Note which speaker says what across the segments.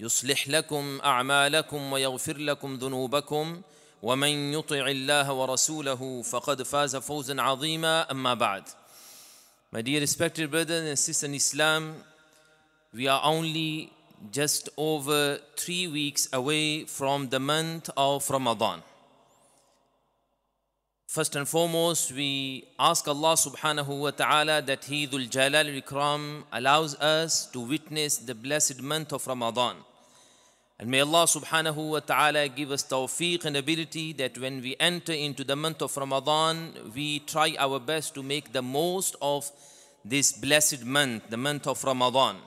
Speaker 1: يصلح لكم أعمالكم ويغفر لكم ذنوبكم ومن يطع الله ورسوله فقد فاز فوزا عظيما أما بعد My dear respected brothers and sisters in Islam, we are only just over three weeks away from the month of Ramadan. First and foremost, we ask Allah subhanahu wa ta'ala that He Dhul Jalal Ikram allows us to witness the blessed month of Ramadan. And may Allah subhanahu wa ta'ala give us tawfiq and ability that when we enter into the month of Ramadan, we try our best to make the most of this blessed month, the month of Ramadan.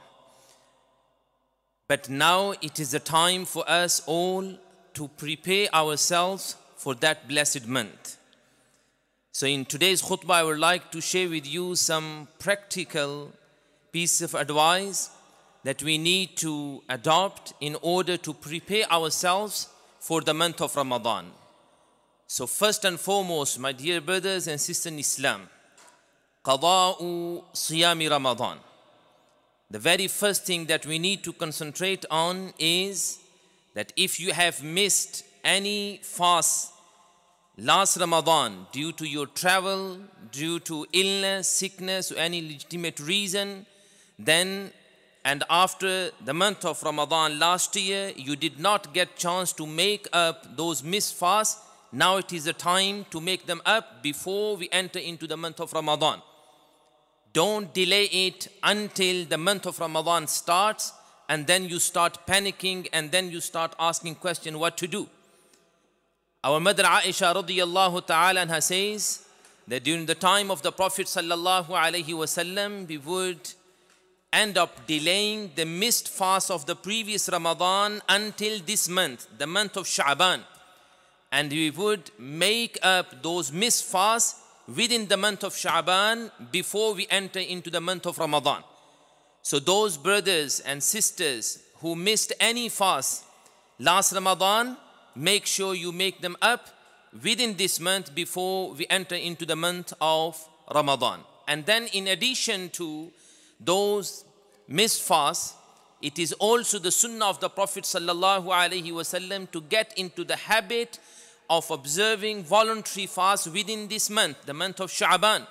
Speaker 1: But now it is the time for us all to prepare ourselves for that blessed month. So in today's khutbah, I would like to share with you some practical piece of advice that we need to adopt in order to prepare ourselves for the month of Ramadan. So first and foremost, my dear brothers and sisters in Islam, qada'u siyami Ramadan. The very first thing that we need to concentrate on is that if you have missed any fast last Ramadan due to your travel, due to illness, sickness, or any legitimate reason, then and after the month of Ramadan last year, you did not get chance to make up those missed fasts. Now it is the time to make them up before we enter into the month of Ramadan. Don't delay it until the month of Ramadan starts and then you start panicking and then you start asking question what to do. Our mother Aisha radiyallahu ta'ala says that during the time of the Prophet sallallahu alaihi wasallam we would end up delaying the missed fast of the previous Ramadan until this month, the month of Sha'ban. And we would make up those missed fasts within the month of Sha'ban before we enter into the month of Ramadan. So those brothers and sisters who missed any fast last Ramadan, make sure you make them up within this month before we enter into the month of Ramadan. And then in addition to those missed fasts, it is also the sunnah of the Prophet sallallahu alaihi wasallam to get into the habit of observing voluntary fast within this month, the month of Sha'ban.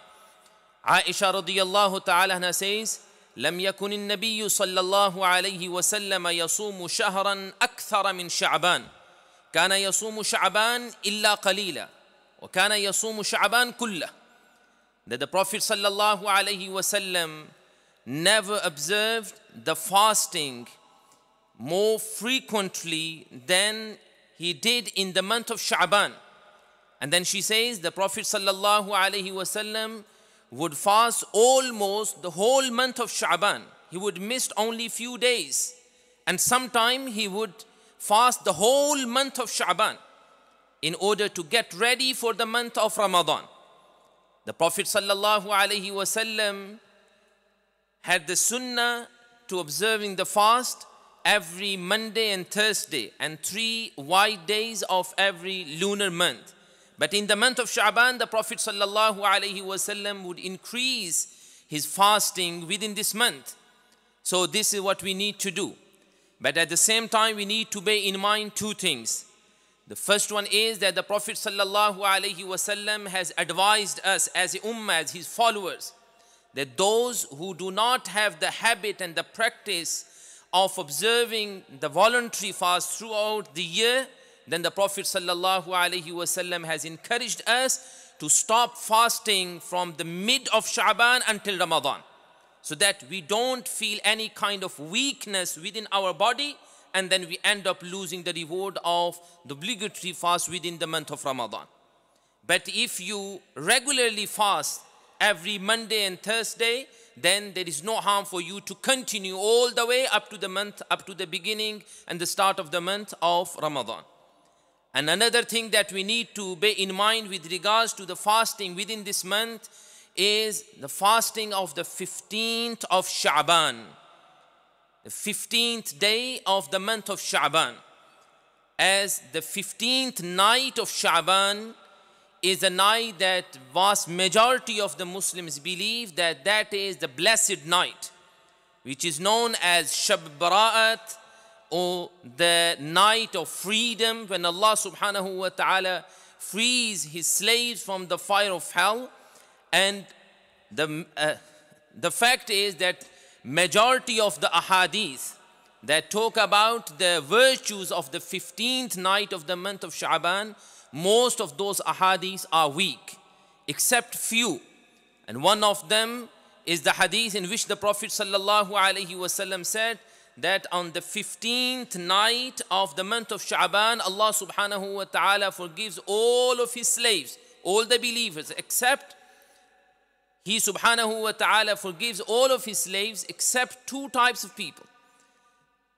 Speaker 1: Aisha radiyallahu ta'ala anha says, لم يكن النبي صلى الله عليه وسلم يصوم شهرا أكثر من شعبان كان يصوم شعبان إلا قليلا وكان يصوم شعبان كله that the Prophet صلى الله عليه وسلم never observed the fasting more frequently than he did in the month of Sha'ban. And then she says the Prophet sallallahu alaihi wasallam would fast almost the whole month of Sha'ban. He would miss only few days. And sometime he would fast the whole month of Sha'ban in order to get ready for the month of Ramadan. The Prophet wasallam had the sunnah to observing the fast every Monday and Thursday and three white days of every lunar month. But in the month of Sha'ban, the Prophet wasallam would increase his fasting within this month. So this is what we need to do. But at the same time, we need to bear in mind two things. The first one is that the Prophet wasallam has advised us as a ummah, as his followers, that those who do not have the habit and the practice of observing the voluntary fast throughout the year, then the Prophet wasallam has encouraged us to stop fasting from the mid of Sha'ban until Ramadan so that we don't feel any kind of weakness within our body and then we end up losing the reward of the obligatory fast within the month of Ramadan. But if you regularly fast every Monday and Thursday, then there is no harm for you to continue all the way up to the month, up to the beginning and the start of the month of Ramadan. And another thing that we need to bear in mind with regards to the fasting within this month is the fasting of the 15th of Sha'ban. The 15th day of the month of Sha'ban. As the 15th night of Sha'ban is a night that vast majority of the Muslims believe that that is the blessed night, which is known as Shab Bara'at or the night of freedom when Allah subhanahu wa ta'ala frees his slaves from the fire of hell. And the, uh, the fact is that majority of the ahadith that talk about the virtues of the 15th night of the month of Sha'ban, most of those ahadith are weak, except few. And one of them is the hadith in which the Prophet said, that on the 15th night of the month of Sha'ban, Allah subhanahu wa ta'ala forgives all of his slaves, all the believers, except He subhanahu wa ta'ala forgives all of his slaves except two types of people.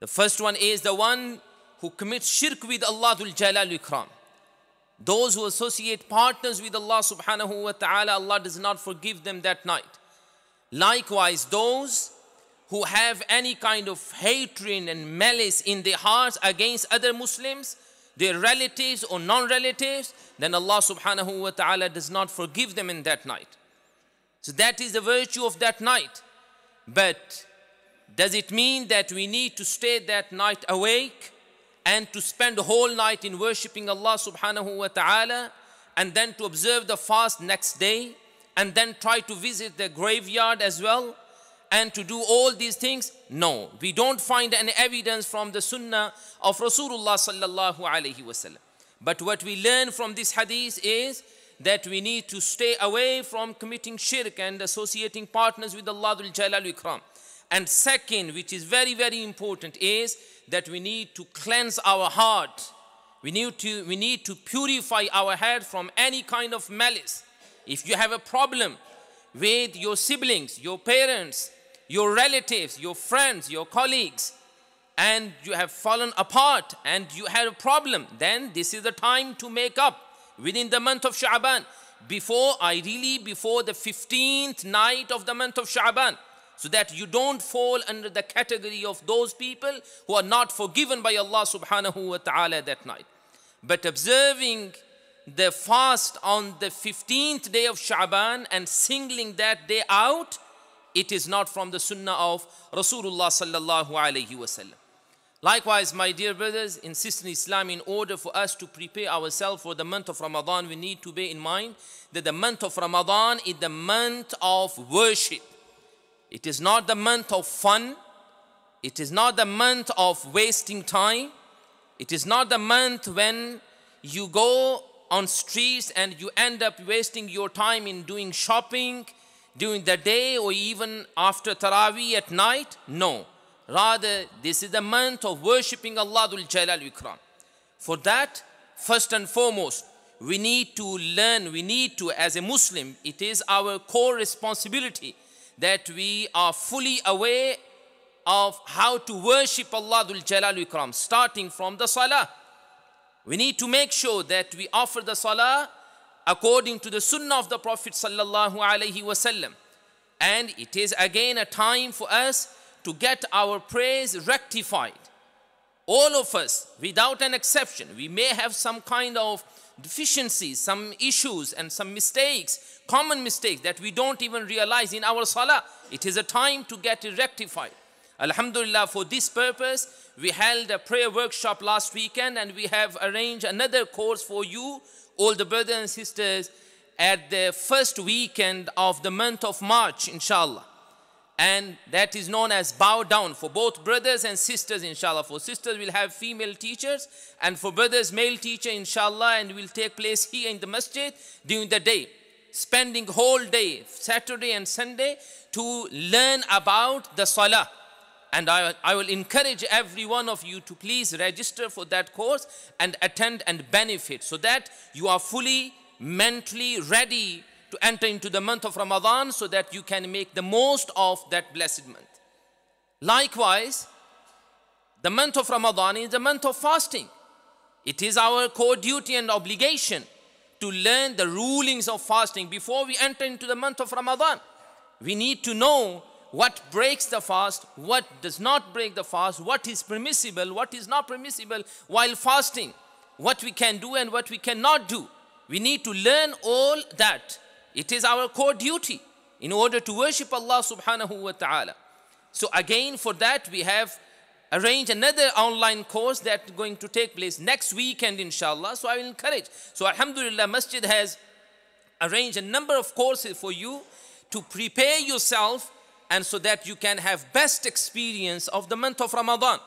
Speaker 1: The first one is the one who commits shirk with Allah Dhul Jalal Ikram. Those who associate partners with Allah subhanahu wa ta'ala, Allah does not forgive them that night. Likewise, those who have any kind of hatred and malice in their hearts against other Muslims, their relatives or non relatives, then Allah subhanahu wa ta'ala does not forgive them in that night. So that is the virtue of that night. But does it mean that we need to stay that night awake and to spend the whole night in worshipping Allah subhanahu wa ta'ala and then to observe the fast next day and then try to visit the graveyard as well? and to do all these things? No, we don't find any evidence from the sunnah of Rasulullah sallallahu alaihi wasallam. But what we learn from this hadith is that we need to stay away from committing shirk and associating partners with Allah Jalal Ikram. And second, which is very, very important, is that we need to cleanse our heart. We need to, we need to purify our head from any kind of malice. If you have a problem with your siblings, your parents, your relatives, your friends, your colleagues, and you have fallen apart and you had a problem, then this is the time to make up within the month of Sha'ban. Before, ideally, before the 15th night of the month of Sha'ban, so that you don't fall under the category of those people who are not forgiven by Allah subhanahu wa ta'ala that night. But observing the fast on the 15th day of Sha'ban and singling that day out it is not from the sunnah of Rasulullah sallallahu alayhi wasallam. Likewise, my dear brothers, in Sistan Islam, in order for us to prepare ourselves for the month of Ramadan, we need to bear in mind that the month of Ramadan is the month of worship. It is not the month of fun. It is not the month of wasting time. It is not the month when you go on streets and you end up wasting your time in doing shopping during the day or even after Taraweeh at night? No. Rather, this is the month of worshipping Allah Dhul Jalal Ikram. For that, first and foremost, we need to learn, we need to, as a Muslim, it is our core responsibility that we are fully aware of how to worship Allah Dhul Jalal Ikram, starting from the Salah. We need to make sure that we offer the Salah according to the sunnah of the Prophet sallallahu alaihi wasallam. And it is again a time for us to get our prayers rectified. All of us, without an exception, we may have some kind of deficiencies, some issues, and some mistakes, common mistakes that we don't even realize in our salah. It is a time to get it rectified. Alhamdulillah, for this purpose, we held a prayer workshop last weekend and we have arranged another course for you all the brothers and sisters at the first weekend of the month of March, inshallah. And that is known as bow down for both brothers and sisters inshallah. For sisters will have female teachers. And for brothers male teacher inshallah and will take place here in the masjid during the day. Spending whole day saturday and sunday to learn about the salah. And I, I will encourage every one of you to please register for that course and attend and benefit so that you are fully mentally ready to enter into the month of Ramadan so that you can make the most of that blessed month. Likewise, the month of Ramadan is the month of fasting. It is our core duty and obligation to learn the rulings of fasting before we enter into the month of Ramadan. We need to know what breaks the fast, what does not break the fast, what is permissible, what is not permissible while fasting, what we can do and what we cannot do. We need to learn all that. It is our core duty in order to worship Allah subhanahu wa ta'ala. So again, for that we have arranged another online course that's going to take place next weekend, inshallah. So I will encourage. So Alhamdulillah, Masjid has arranged a number of courses for you to prepare yourself and so that you can have best experience of the month of Ramadan.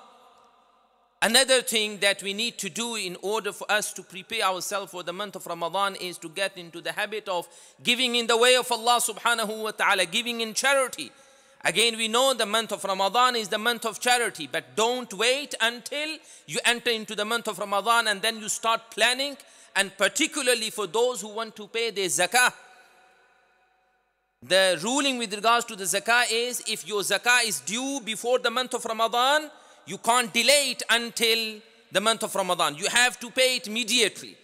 Speaker 1: Another thing that we need to do in order for us to prepare ourselves for the month of Ramadan is to get into the habit of giving in the way of Allah subhanahu wa ta'ala, giving in charity. Again, we know the month of Ramadan is the month of charity, but don't wait until you enter into the month of Ramadan and then you start planning, and particularly for those who want to pay their zakah. The ruling with regards to the zakah is if your zakah is due before the month of Ramadan, you can't delay it until the month of Ramadan. You have to pay it immediately.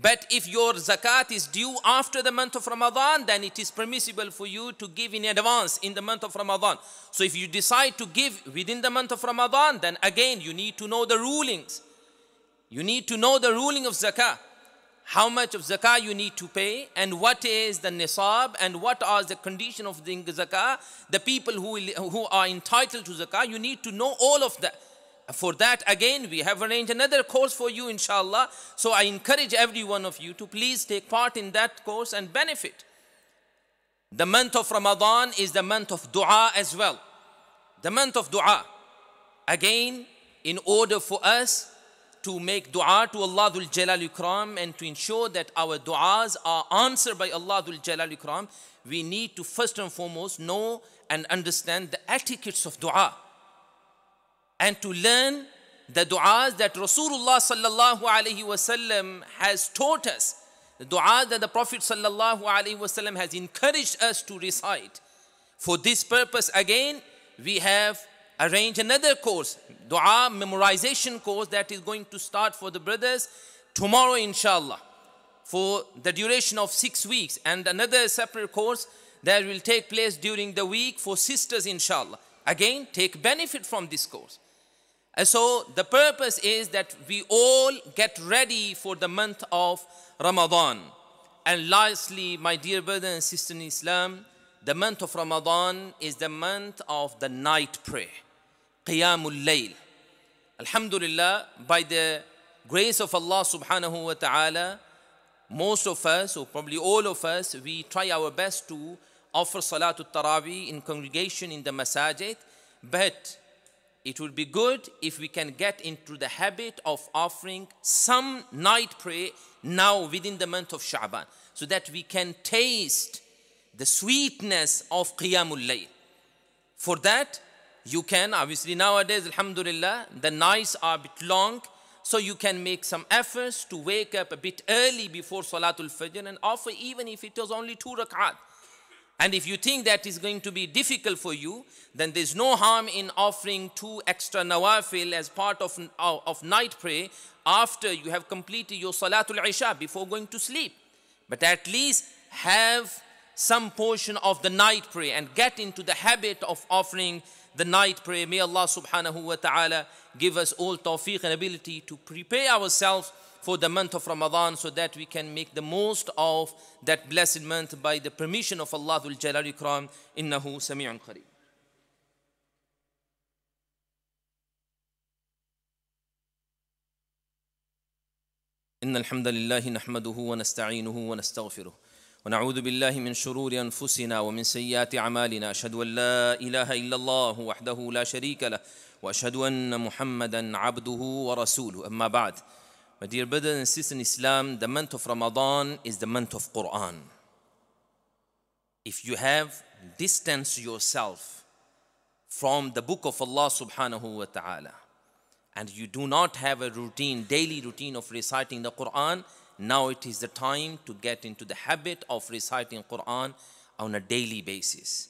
Speaker 1: But if your zakat is due after the month of Ramadan, then it is permissible for you to give in advance in the month of Ramadan. So if you decide to give within the month of Ramadan, then again you need to know the rulings. You need to know the ruling of zakah how much of zakah you need to pay and what is the nisab and what are the condition of the zakah. The people who, will, who are entitled to zakah you need to know all of that. For that again we have arranged another course for you inshallah. So i encourage every one of you to please take part in that course and benefit. The month of ramadan is the month of dua as well. The month of dua. Again in order for us to make dua to Allah Dhul Jalal Ikram and to ensure that our duas are answered by Allah Dhul Jalal Ikram, we need to first and foremost know and understand the etiquettes of dua and to learn the duas that Rasulullah sallallahu wasallam has taught us, the duas that the Prophet sallallahu alaihi wasallam has encouraged us to recite. For this purpose, again, we have arrange another course, dua memorization course that is going to start for the brothers tomorrow, inshallah, for the duration of six weeks, and another separate course that will take place during the week for sisters, inshallah. Again, take benefit from this course. And so the purpose is that we all get ready for the month of Ramadan. And lastly, my dear brother and sister in Islam, the month of Ramadan is the month of the night prayer. Qiyamul Layl. Alhamdulillah, by the grace of Allah subhanahu wa ta'ala, most of us, or probably all of us, we try our best to offer Salatul Taraweeh in congregation in the masajid, but it would be good if we can get into the habit of offering some night prayer now within the month of Sha'ban, so that we can taste the sweetness of Qiyamul Layl. For that, you can obviously nowadays alhamdulillah the nights are a bit long so you can make some efforts to wake up a bit early before salatul fajr and offer even if it was only two rak'at. And if you think that is going to be difficult for you then there's no harm in offering two extra nawafil as part of, of night prayer after you have completed your salatul isha before going to sleep. But at least have some portion of the night prayer and get into the habit of offering the night prayer. May Allah subhanahu wa ta'ala give us all tawfiq and ability to prepare ourselves for the month of Ramadan so that we can make the most of that blessed month by the permission of Allah Dhul Jalal Ikram. Innahu Sami'un Qareeb. إن الحمد لله نحمده ونستعينه ونستغفره ونعوذ بالله من شرور انفسنا ومن سيئات اعمالنا اشهد ان لا اله الا الله وحده لا شريك له واشهد ان محمدا عبده ورسوله اما بعد My dear brothers and sisters in Islam, the month of Ramadan is the month of Quran. If you have distanced yourself from the book of Allah subhanahu wa ta'ala and you do not have a routine, daily routine of reciting the Quran, now it is the time to get into the habit of reciting Quran on a daily basis.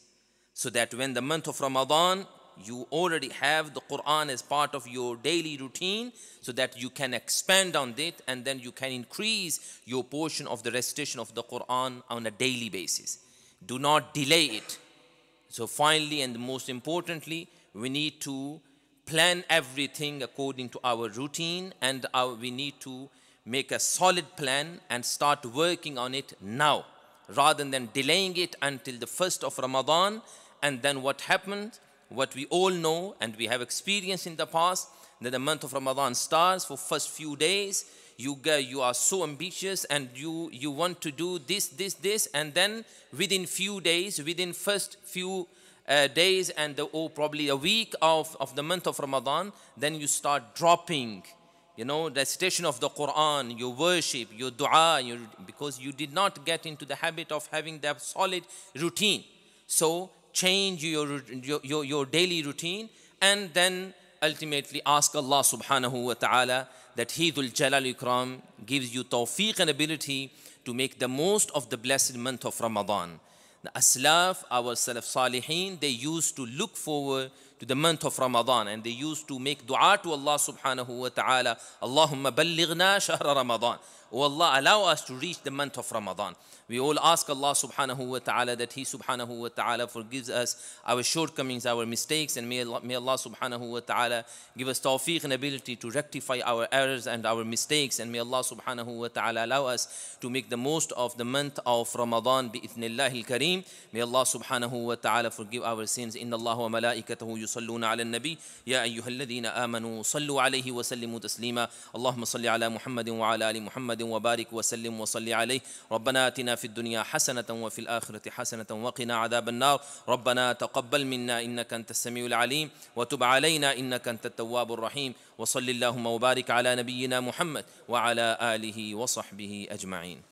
Speaker 1: So that when the month of Ramadan you already have the Quran as part of your daily routine so that you can expand on it and then you can increase your portion of the recitation of the Quran on a daily basis. Do not delay it. So, finally, and most importantly, we need to plan everything according to our routine and our, we need to make a solid plan and start working on it now rather than delaying it until the first of Ramadan. And then what happened? what we all know and we have experienced in the past that the month of Ramadan starts for first few days you get, you are so ambitious and you you want to do this this this and then within few days within first few uh, days and the, oh, probably a week of, of the month of Ramadan then you start dropping you know the recitation of the Quran your worship your dua your, because you did not get into the habit of having that solid routine so change your, your, your, daily routine and then ultimately ask Allah subhanahu wa ta'ala that He Dhul Jalal Ikram gives you tawfiq and ability to make the most of the blessed month of Ramadan. The Aslaf, our Salaf Salihin, they used to look forward to the month of Ramadan and they used to make dua to Allah subhanahu wa ta'ala, Allahumma ballighna shahra Ramadan. Oh Allah, allow us to reach the month of Ramadan. We all ask Allah subhanahu wa ta'ala that He subhanahu wa ta'ala forgives us our shortcomings, our mistakes, and may Allah, may Allah subhanahu wa ta'ala give us tawfiq and ability to rectify our errors and our mistakes. And may Allah subhanahu wa ta'ala allow us to make the most of the month of Ramadan bi'ithnillahi al-kareem. May Allah subhanahu wa ta'ala forgive our sins. Inna Allah wa malaikatahu yusalluna ala nabi Ya ayyuha alladhina amanu sallu alayhi wa sallimu taslima. Allahumma salli ala Muhammadin wa ala ali Muhammadin sallim wa salli alayhi. ربنا آتنا في الدنيا حسنة وفي الآخرة حسنة وقنا عذاب النار. ربنا تقبل منا إنك أنت السميع العليم وتب علينا إنك أنت التواب الرحيم. وصل اللهم وبارك على نبينا محمد وعلى آله وصحبه أجمعين.